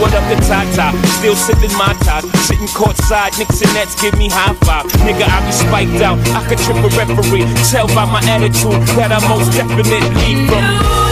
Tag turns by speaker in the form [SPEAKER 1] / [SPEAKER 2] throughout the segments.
[SPEAKER 1] what up to Tata. Still sipping my top, sitting courtside. Knicks and Nets give me high five. Nigga, I be spiked out. I could trip a referee. Tell by my attitude that I most definitely from.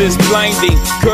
[SPEAKER 1] is blinding. Girls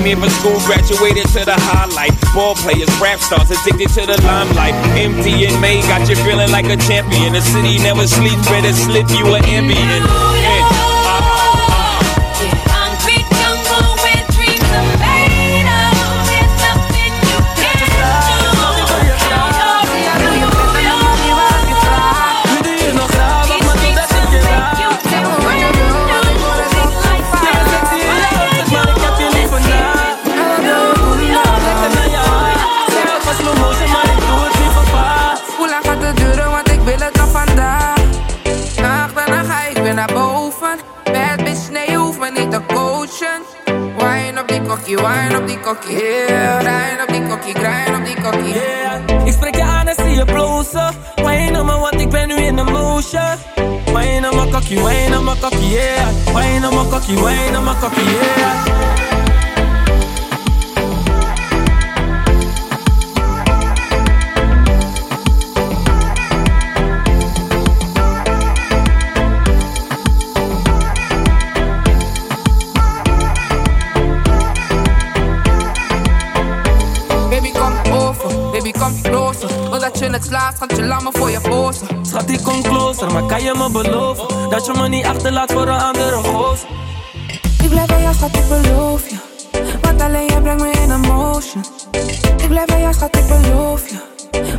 [SPEAKER 1] here for school, graduated to the highlight. Ball players, rap stars, addicted to the limelight. Empty and May, got you feeling like a champion. The city never sleeps, better slip you an ambient.
[SPEAKER 2] Kokkie, wine op die kokkie. Yeah, grind op die kokkie, grind op die kokkie. Yeah. Ik spreek je aan en zie je. Wine op me, want ik ben nu in de motion. Wine op mijn kokkie, wine op mijn kokkie, yeah. Wine op mijn kokkie, wine op mijn kokkie, yeah.
[SPEAKER 3] Slaat, schat je laat me voor je posen.
[SPEAKER 2] Schat, ik kom closer, maar kan je me beloven dat je me niet achterlaat voor een andere goos?
[SPEAKER 3] Ik blijf bij jou, schat, ik beloof je. Want alleen jij brengt me in emotion. Ik blijf bij jou, schat, ik beloof je.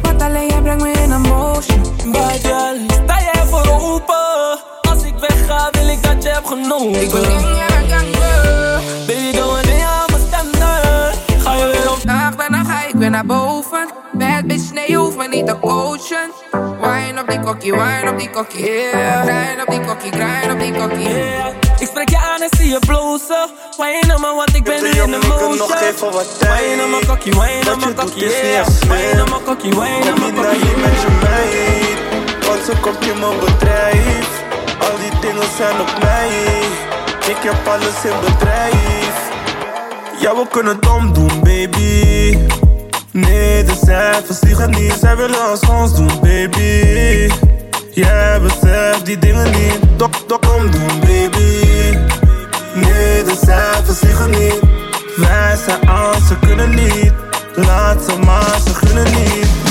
[SPEAKER 3] Want alleen jij brengt me in emotion.
[SPEAKER 2] Bad girl, sta jij voor open? Als ik wegga, wil ik dat je hebt genomen.
[SPEAKER 3] Ik ben in je
[SPEAKER 2] Baby, doe
[SPEAKER 3] Nacht en dan ga ik weer naar boven. Bad bitch, nee, je hoeft me niet te coachen. Wine op die kokkie, wine op die kokkie. Yeah. Grind op die kokkie, grind op die kokkie. Yeah.
[SPEAKER 2] Ik spreek je aan en zie je blozen. Wine op me, want ik ben nu in de motion. nog even wat tijd. Wine op mijn kokkie, wine op mijn kokkie. Yeah. Wine op mijn kokkie, wine op mijn kokkie.
[SPEAKER 4] hier met je meid. Want zo komt je mijn bedrijf. Al die dingen zijn op mij. ik heb alles in bedrijf. Ja, we kunnen het omdoen, baby. Nee, de cijfers liegen niet, zij willen als ons doen, baby. Jij beseft die dingen niet, dok, dok, omdoen, baby. Nee, de cijfers liegen niet. Wij zijn aan, ze kunnen niet. Laat ze maar, ze gunnen niet.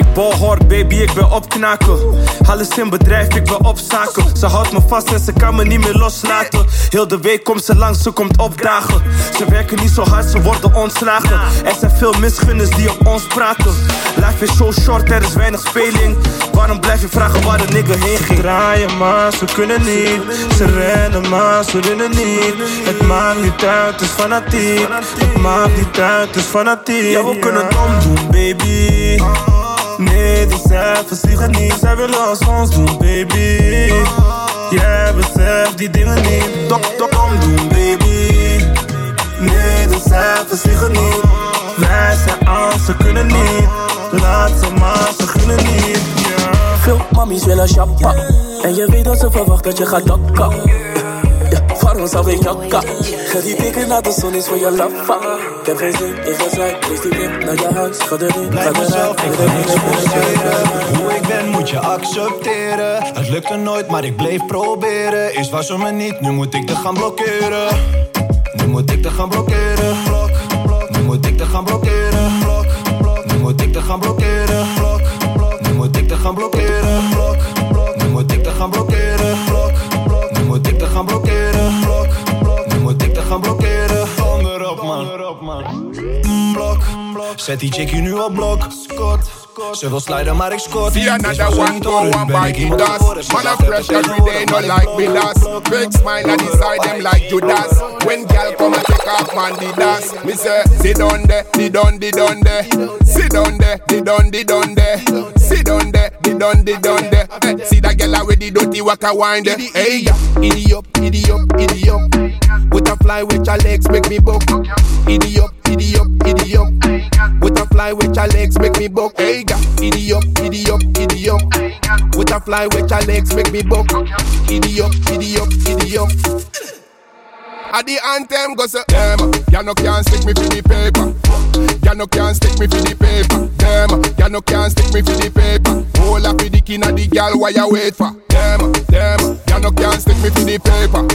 [SPEAKER 4] Ik bal baby, ik ben opknaken. Alles in bedrijf, ik ben op zaken. Ze houdt me vast en ze kan me niet meer loslaten. Heel de week komt ze langs, ze komt opdagen. Ze werken niet zo hard, ze worden ontslagen. Er zijn veel misgunners die op ons praten. Life is zo short, er is weinig speling. Waarom blijf je vragen waar de nigger heen ging? Draaien maar, ze kunnen niet. Ze rennen maar, ze rennen niet. Het maakt niet uit, het is fanatiek. Het maakt niet uit, het is fanatiek. Ja, we kunnen het omdoen, baby. Nee, de cijfers liegen niet. Zij willen als ons doen, baby. Jij beseft die dingen niet. Dok, dok, omdoen, baby. Nee, de cijfers liegen niet. Wij zijn aan, ze kunnen niet. Laat ze maar, ze gunnen niet.
[SPEAKER 5] Veel mammies willen shoppa. En je weet dat ze verwacht dat je gaat dokken. Waarom zou ik jokka? Ga die dikke naar de zon is voor je laffa. Ik heb geen zin in gezeik, naar je huis. Ga
[SPEAKER 6] forceren. Hoe ik ben moet je accepteren. Het lukte nooit, maar ik bleef proberen. Is was ze me niet, nu moet ik te gaan blokkeren. Nu moet ik te gaan blokkeren. Nu moet ik te gaan blokkeren. Nu moet ik te gaan blokkeren. Nu moet ik te gaan blokkeren. Nu moet ik te gaan blokkeren. Nu moet ik te gaan blokkeren. Nu moet ik te gaan blokkeren. Donder op man. Blok. Zet die chickie nu op blok. Scott. Ze wil sliden, maar ik scoort.
[SPEAKER 7] See another one go one by the dust. Man a fresh every day, no like me last. Big smile and decide them like Judas. When gal come and take off man the dust. Me say, sit down there, the done, the done there. Sit down there, the done, the done there. Sit down there, the done, the done there. See that gal with the dirty waka wind. Hey, idiot, idiot, idiot. With a fly with your legs make me buck. Idiot, idiot, idiot. With a fly with your legs make me buck. Hey, yeah. idiot, idiot, idiot. With a fly with your legs make me buck. Idiot, idiot, idiot. At the anthem goes a them, ya no can't stick me for the paper. Ya no can't stick me for the paper. Them, ya no can't stick me for the paper. Hold up the king of the gal, why you wait for? Them, them, ya no can't stick me for the paper.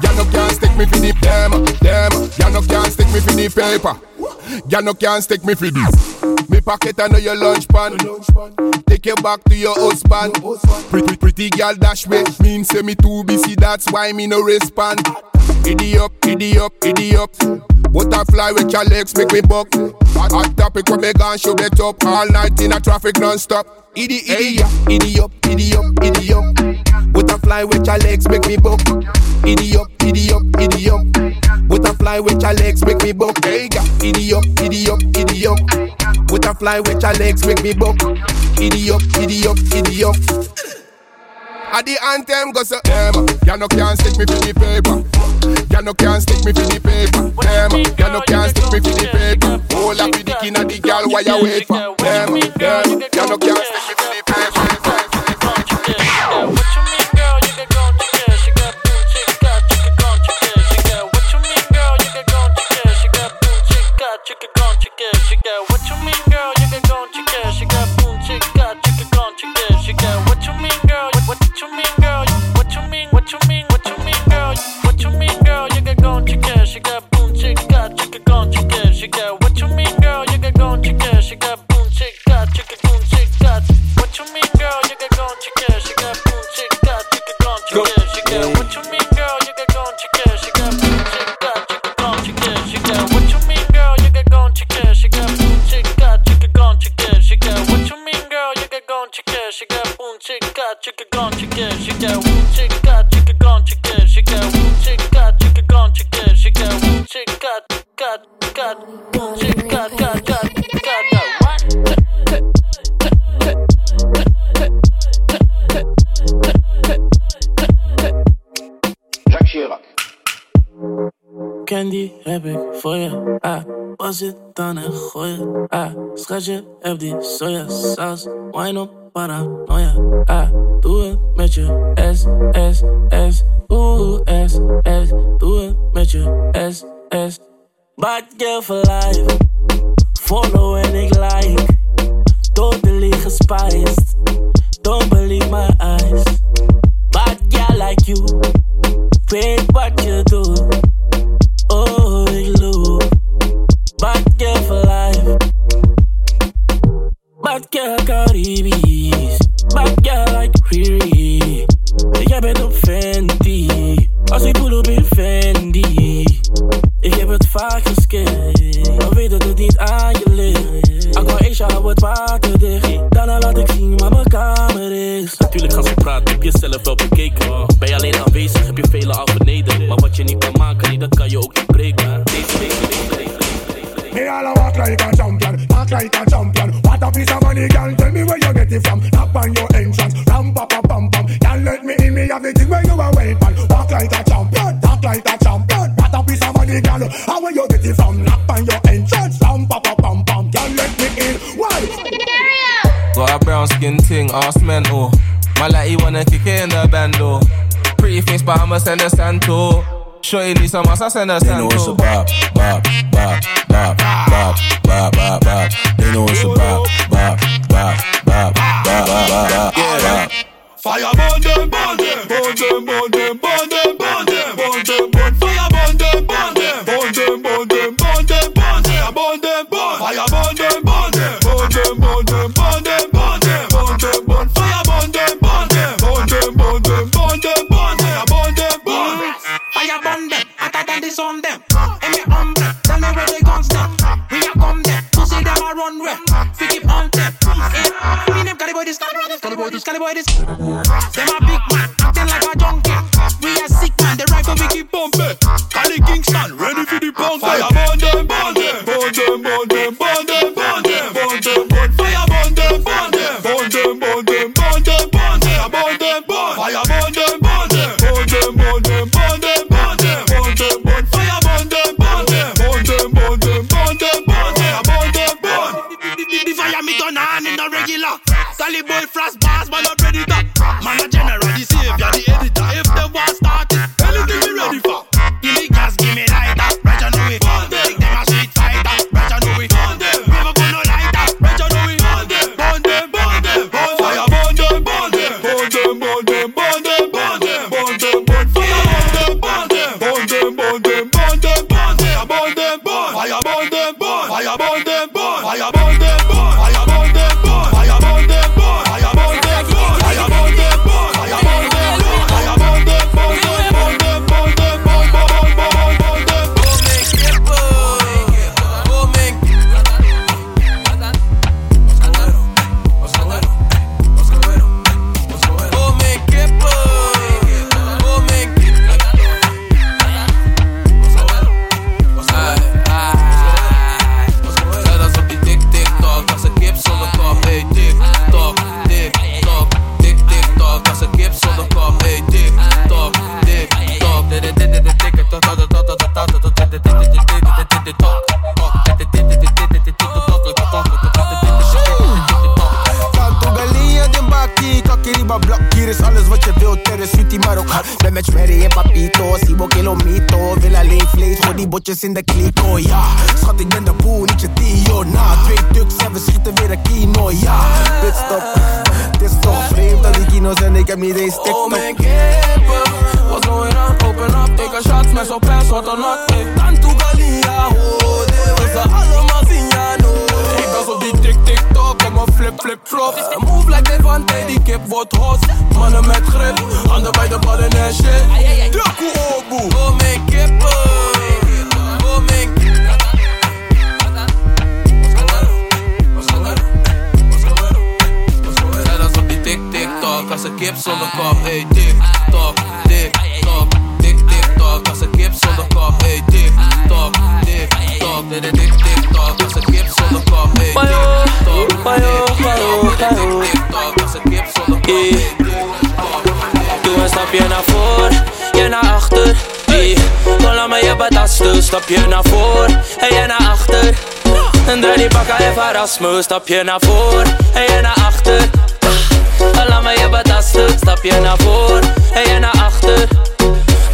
[SPEAKER 7] Ya no can't stick me for the them, them, ya no can't stick me for the paper. Ya no can't stick me for this. Me pocket under your lunch pan. Take you back to your husband. Pretty, pretty girl dash me. Mean say me too busy, that's why me no respond. Idiot, up, idiot, up, idiot. Up. Butterfly with your legs make me buck. Hot, hot topic when me gone show it up all night in a traffic non-stop. Idiot, idiot, idiot, idiot, idiot. Butterfly with your legs make me buck. Idiot, idiot, idiot. Butterfly with your legs make me buck. Idiot, idiot, idiot. Butterfly with your legs make me buck. Idiot, idiot, idiot. At the anthem goes so them, ya no can't stick me for the paper. Ya no can't stick me for the paper. Them, ya no can't stick me for the paper. Hold up with the king of the gal, why you wait for? Them, ya no can't stick me for the paper.
[SPEAKER 8] Chick, gone. What?
[SPEAKER 9] Jacques Chirac.
[SPEAKER 5] Candy heb ik voor je. Ah, was het dan en gooi je. Ah, schatje, heb die sojasaus. Wine op paranoia. Ah, duas mete S, S, S. Ooh, S, S. Duas mete S, S. Bad girl for life. Follow and ik like. Totally gespiced. Don't believe my eyes. Bad girl like you. Weet what you do. Oh, ik Bad girl Cardi Bad girl like Riri. Ik heb het op Fendi. Als ik voel op in Fendi. Ik heb het vaak geskipt. Dan weet dat het niet aan je ligt. Aqua Asia hou het waterdicht. Daarna laat ik zien waar mijn kamer is.
[SPEAKER 9] Natuurlijk gaan ze praten, heb je zelf wel bekeken. Ben je alleen aanwezig, heb je vele al beneden. Maar wat je niet kan maken, nee, dat kan je ook niet breken. Deze, deze, deze, deze, deze, deze.
[SPEAKER 7] Me all a walk like champion, like champion. a piece of money, girl. Tell me where you get it from. Knock on your entrance. Ram, pa, pa, pam, pam. Can't let me in. Me have the thing where you are waiting. Walk like a champion. Talk like a champion. What a piece of money, girl. How where you get it from? Knock on your entrance. Ram, pa, pa, pam, pam. Can't let me in. Why?
[SPEAKER 10] Got a brown skin thing, ass mental. Oh. My lady wanna kick it in the bando. Oh. Pretty face, but I'ma send a Santo. Sure you need some ass, I send a Santo.
[SPEAKER 11] They know it's a bop, bop, bop, bop, bop, bop.
[SPEAKER 1] Even Erasmus. Stapje naar voor, en je naar achter.
[SPEAKER 2] Laat me je betasten, stap je naar voor en je naar achter.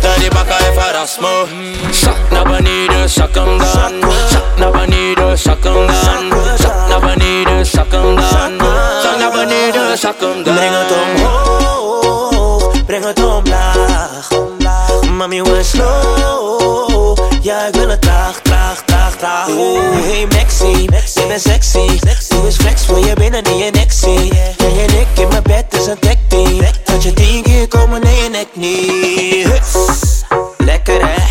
[SPEAKER 2] Dat die bakken even me. Zak naar beneden, zak hem dan. Zak naar beneden, zak hem dan. Zak naar beneden, zak hem dan. Zak naar beneden, zak hem dan.
[SPEAKER 12] Breng het omhoog, breng het omlaag. Mami, we slow. Hey Maxi, je bent sexy. Doe eens flex voor je binnen in je nek zie. En ik in mijn bed is een tech team. Dat je tien keer komen in je nek niet. Lekker hè.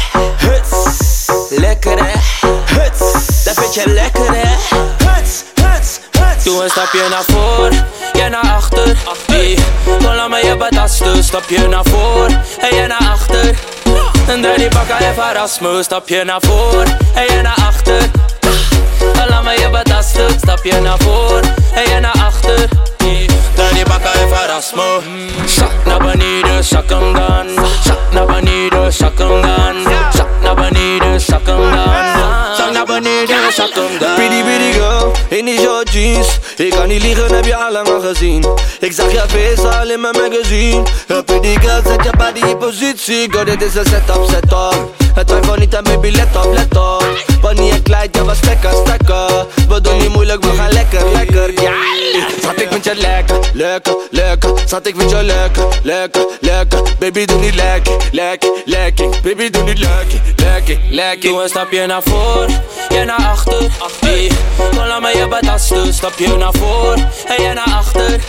[SPEAKER 12] Huts, lekker hè. Huts, dat vind je lekker hè. Huts, huts, huts.
[SPEAKER 2] Doe een stapje naar voor, jij naar achter. Hey, kom laat me je betasten. Stapje naar voor en jij naar achter. En draai die bakken even verrast me. Stapje naar voor en jij naar achter. Laat me je betasten. Stapje naar voor en jij naar achter. Draai die bakken even verrast me. Zak naar beneden, zak hem dan. Zak naar beneden, zak hem dan. Zak naar beneden, zak hem dan. Zak naar beneden, zak hem dan.
[SPEAKER 13] Pretty pretty girl, in die short jeans Ik kan niet liegen, heb je al lang al gezien Ik zag je face al in mijn magazine pretty girl, zet je body in positie Girl, dit is een setup, setup Het niet aan baby, let op, let op Wanneer je kleid, ja, wat stekken, stekken We doen niet moeilijk, we gaan lekker, lekker, ja Schat, ik vind je lekker, lekker, lekker Schat, ik vind je lekker, lekker, lekker Baby, doe niet lekker, lekker, lekker Baby, doe niet lekker, lekker, lekker
[SPEAKER 2] Doe een stapje naar voor, jij naar achter. Kom laat me je betasten. Stapje naar voor en jij naar achter.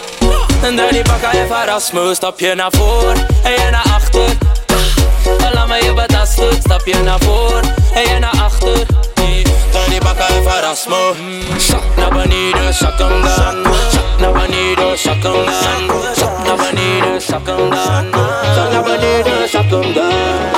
[SPEAKER 2] En draai die bakken even me. Stapje naar voor en jij naar achter. Laat me je betasten. Stapje naar voor en jij naar achter. Draai die bakken even verrast me. Zak naar beneden, zak hem dan. Zak naar beneden, zak hem dan. Zak naar beneden, zak hem dan. Zak naar beneden, zak hem dan.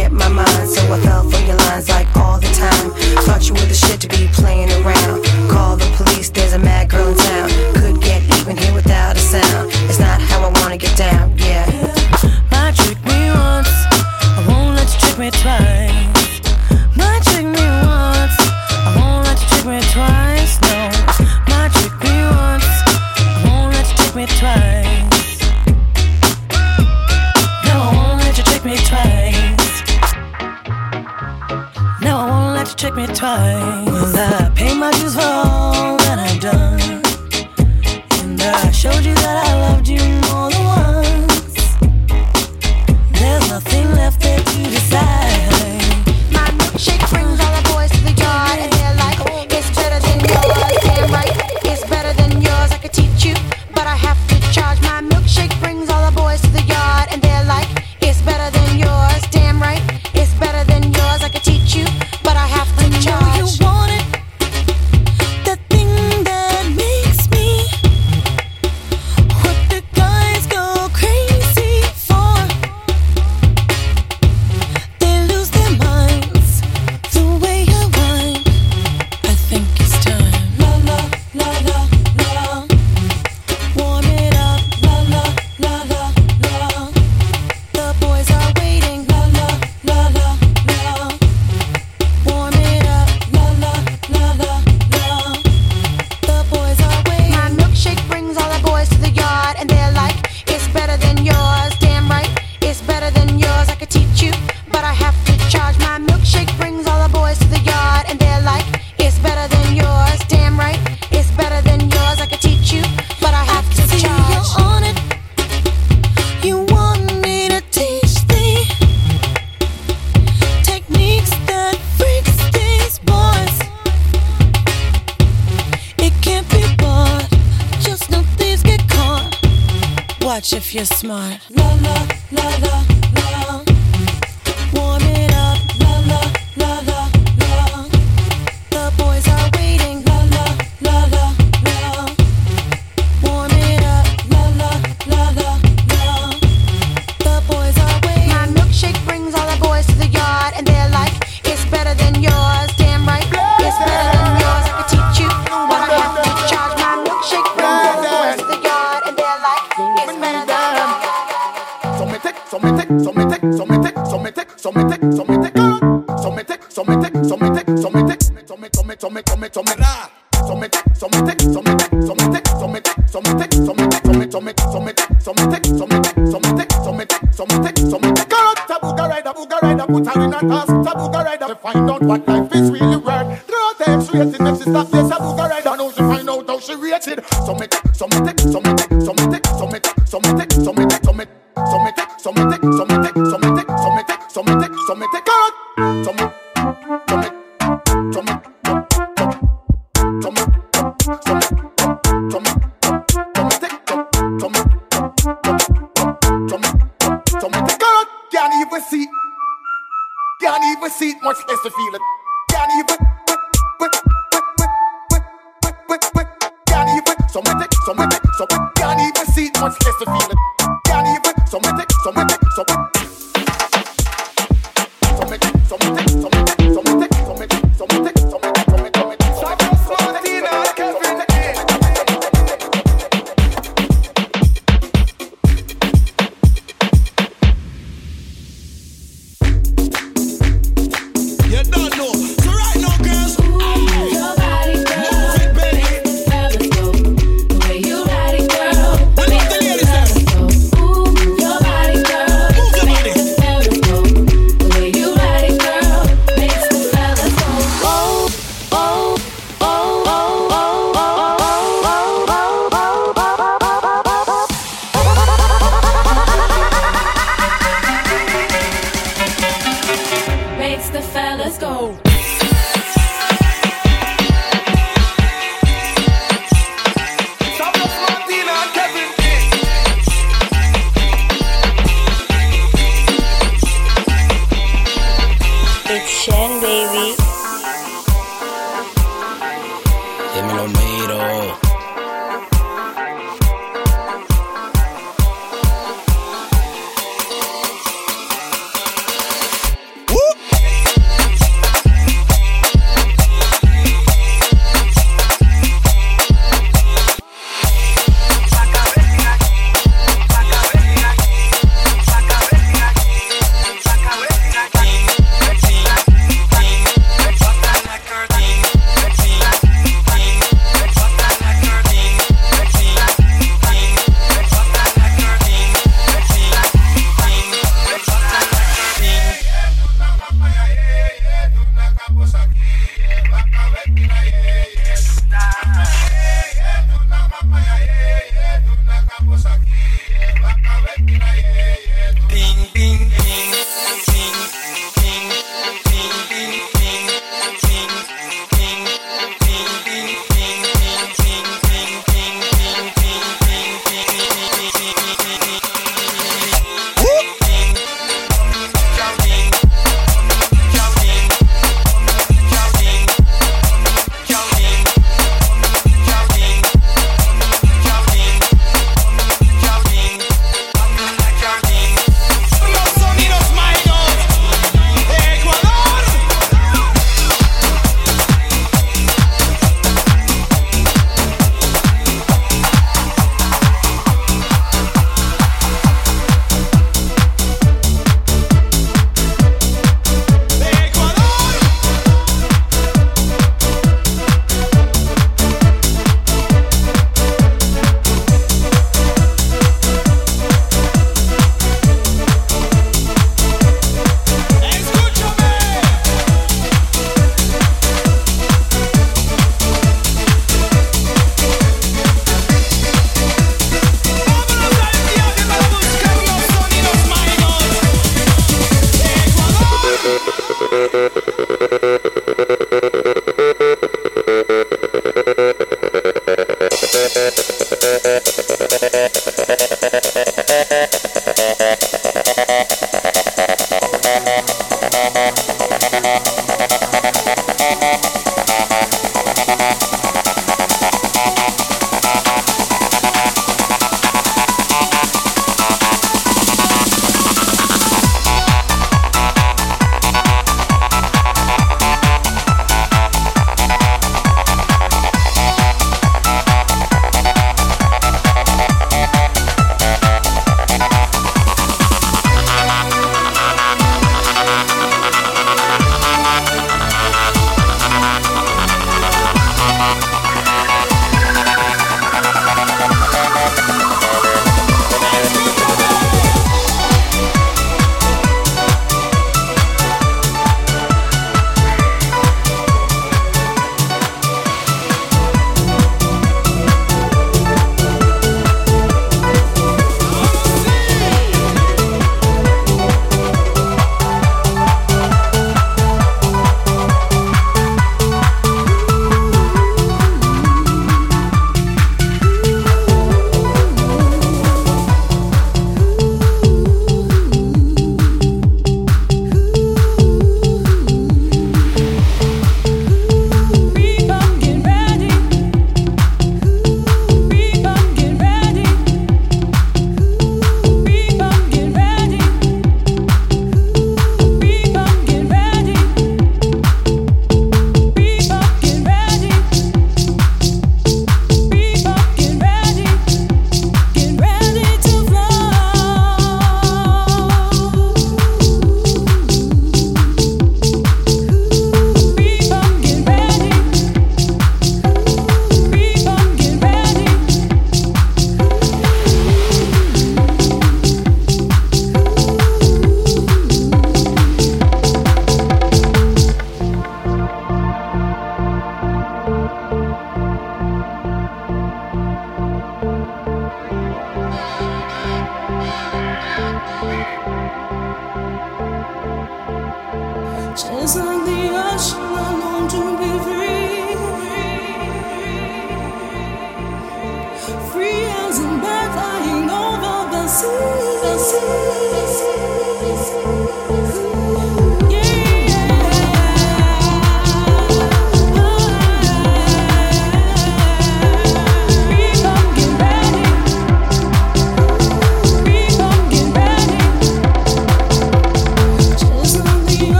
[SPEAKER 14] get my mind, so I fell for your lines like all the time. Thought you were the shit to be playing around. Call the police, there's a mad girl in town. Could get even here without a sound. It's not how I wanna get down, yeah.
[SPEAKER 15] Might trick me once, I won't let you trick me twice. Trick me twice. I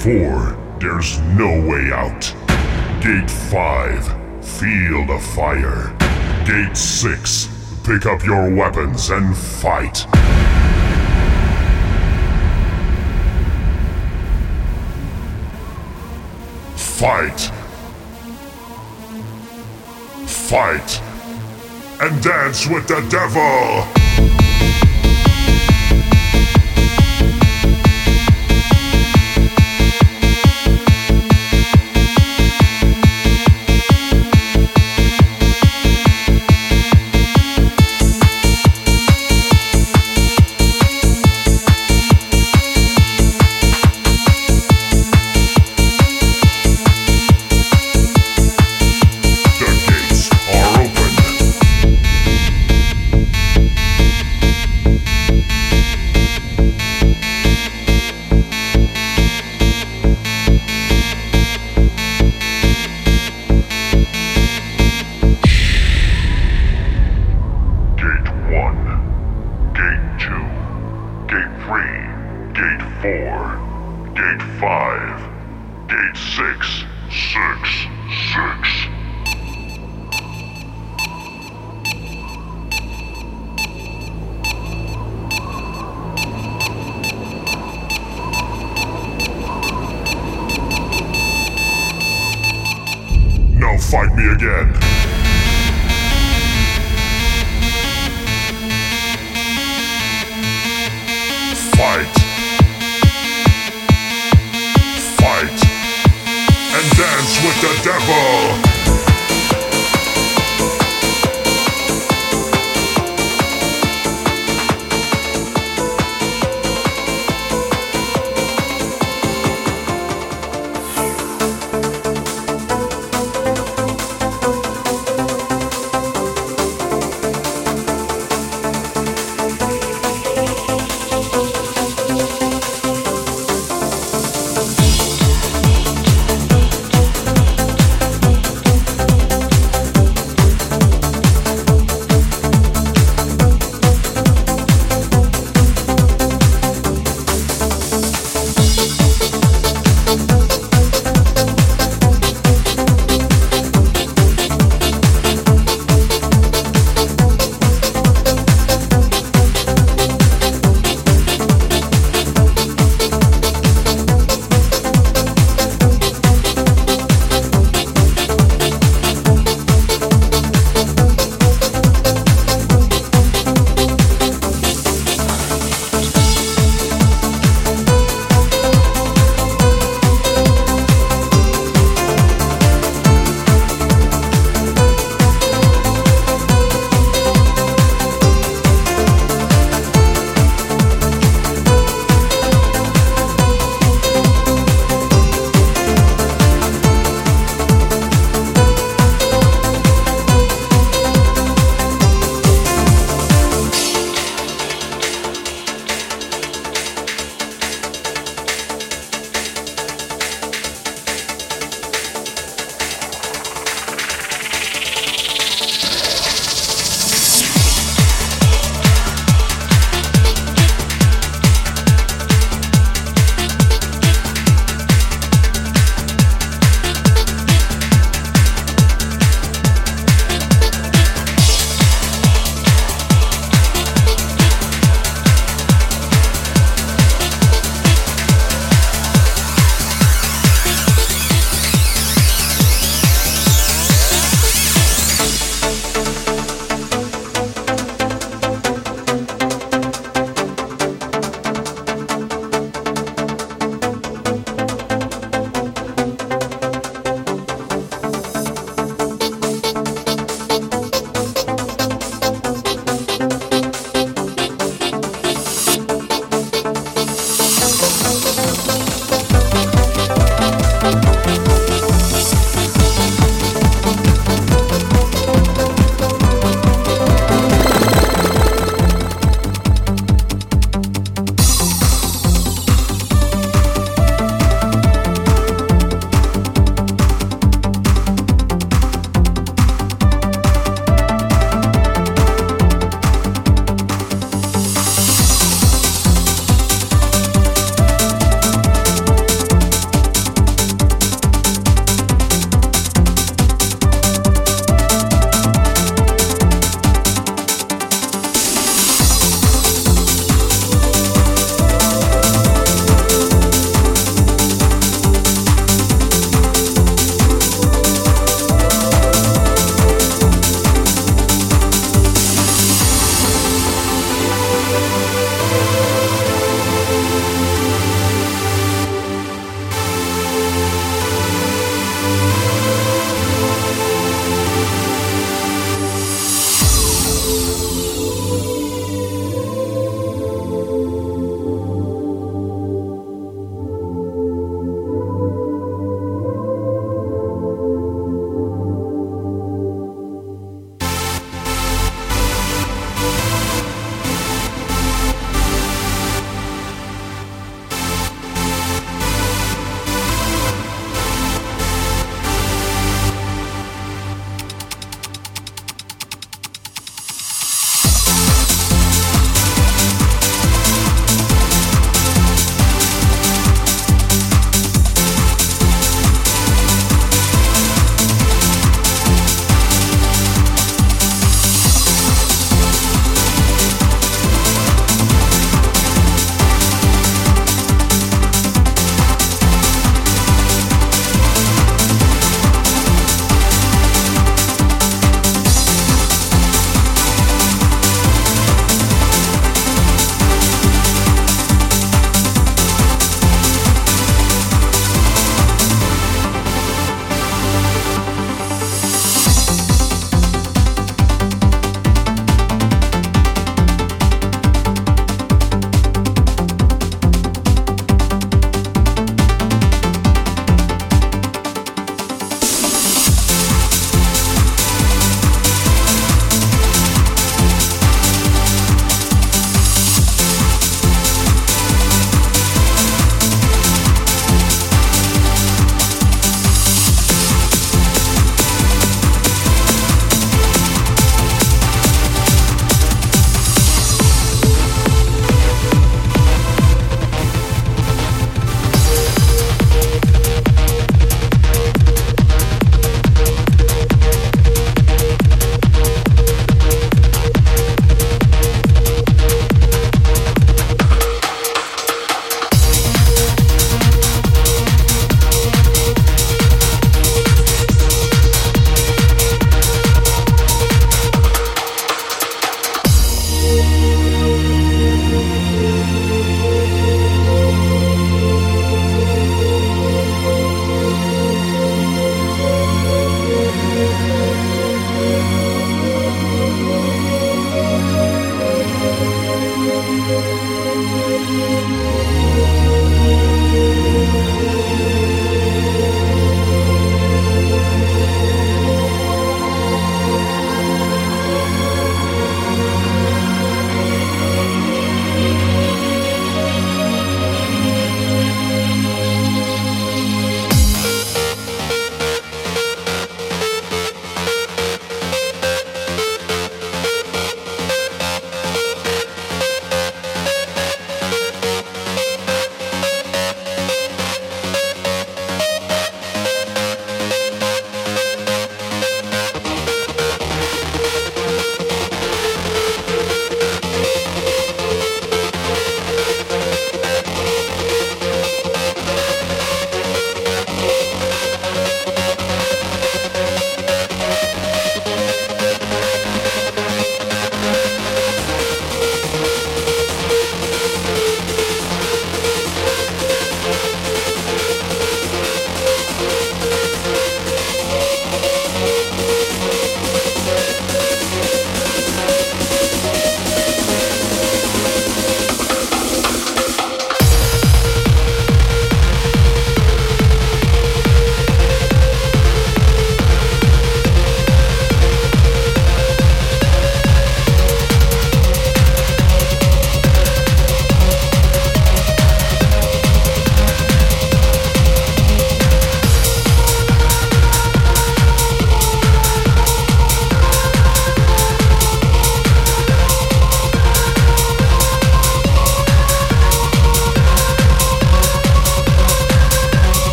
[SPEAKER 16] 4, there's no way out. Gate 5, field of fire. Gate 6, pick up your weapons and fight. Fight! Fight! And dance with the devil!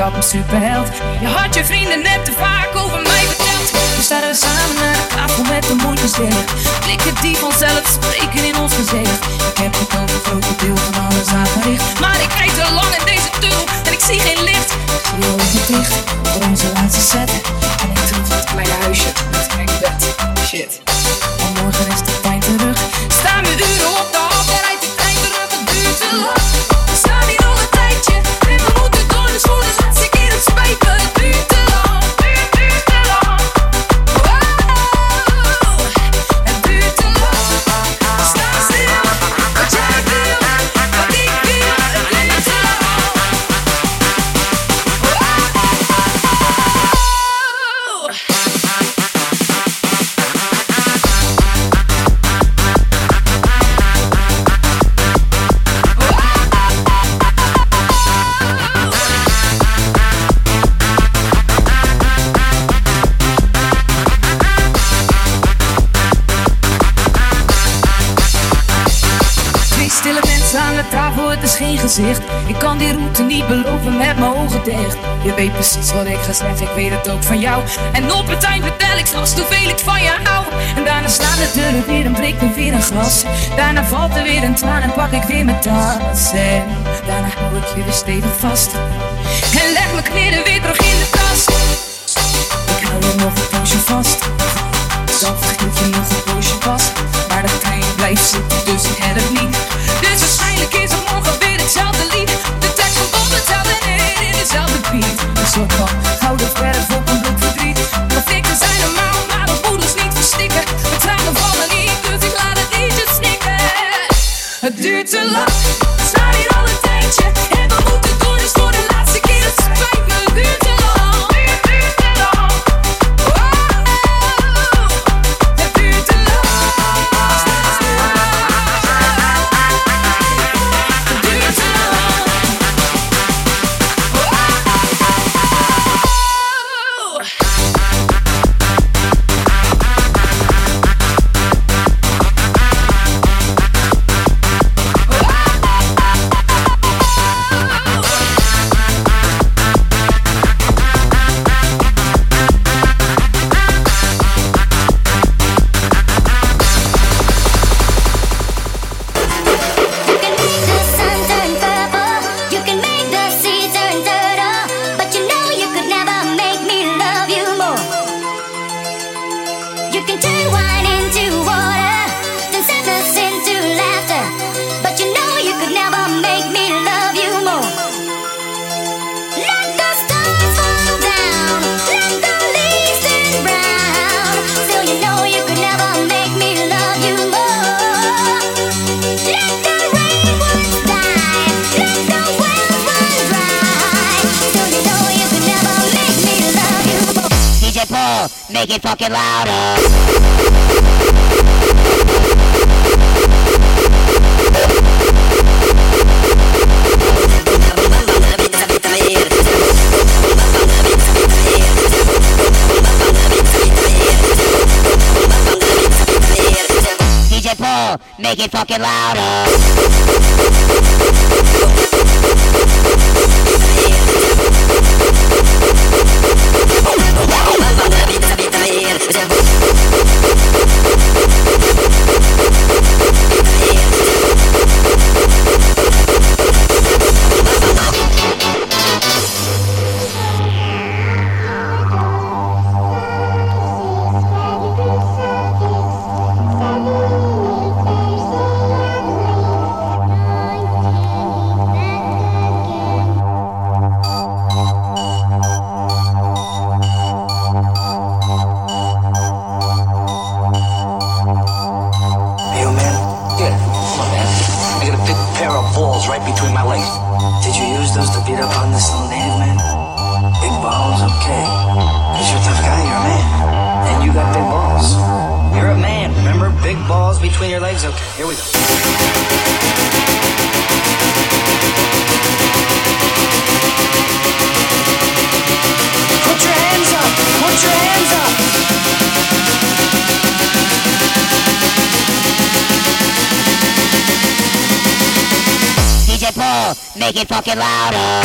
[SPEAKER 17] Had een superheld. Je had je vrienden net te vaak over mij verteld. Nu staan we samen naar de tafel met de mondjes dicht. Blikken die vanzelf spreken in ons gezicht. Ik heb het over een grote deel van alles aangericht. Maar ik kijk te lang in deze tunnel en ik zie geen licht. Ik zie dicht voor onze laatste set. En ik terug naar het kleine huisje met mijn bed. Shit. En morgen is de Ik kan die route niet beloven met mijn ogen dicht. Je weet precies wat ik ga ik weet het ook van jou. En op het eind vertel ik straks hoeveel ik van je hou. En daarna slaan de deuren weer en breekt er weer een glas. Daarna valt er weer een traan en pak ik weer mijn tas. En daarna hou ik je weer stevig vast. En leg mijn kleren weer terug in de kast. Ik hou je nog een poosje vast. Dan vergeet je nog een poosje vast. Maar de trein blijft zitten, dus ik red het niet. Dus waarschijnlijk is het morgen weer hetzelfde lied. De tekst van Bob hetzelfde en in dezelfde beat. Een soort van gouden verf op een blok verdriet. Conflicten zijn normaal, maar de moeders niet verstikken. De tranen vallen niet, dus ik laat het liedje snikken. Het duurt te lang,
[SPEAKER 3] make it louder. Make it fucking louder.
[SPEAKER 18] fucking louder.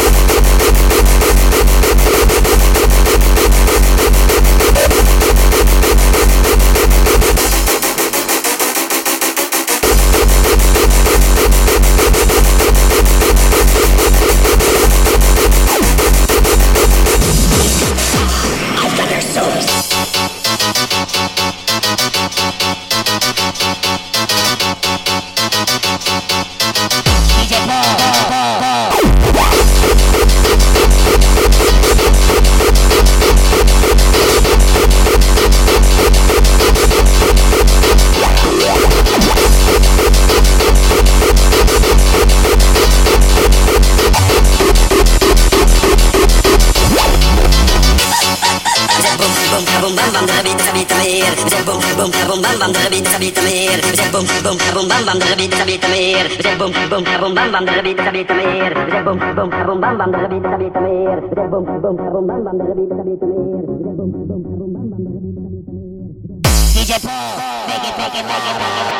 [SPEAKER 18] DJ Paul, make it, make it, make it.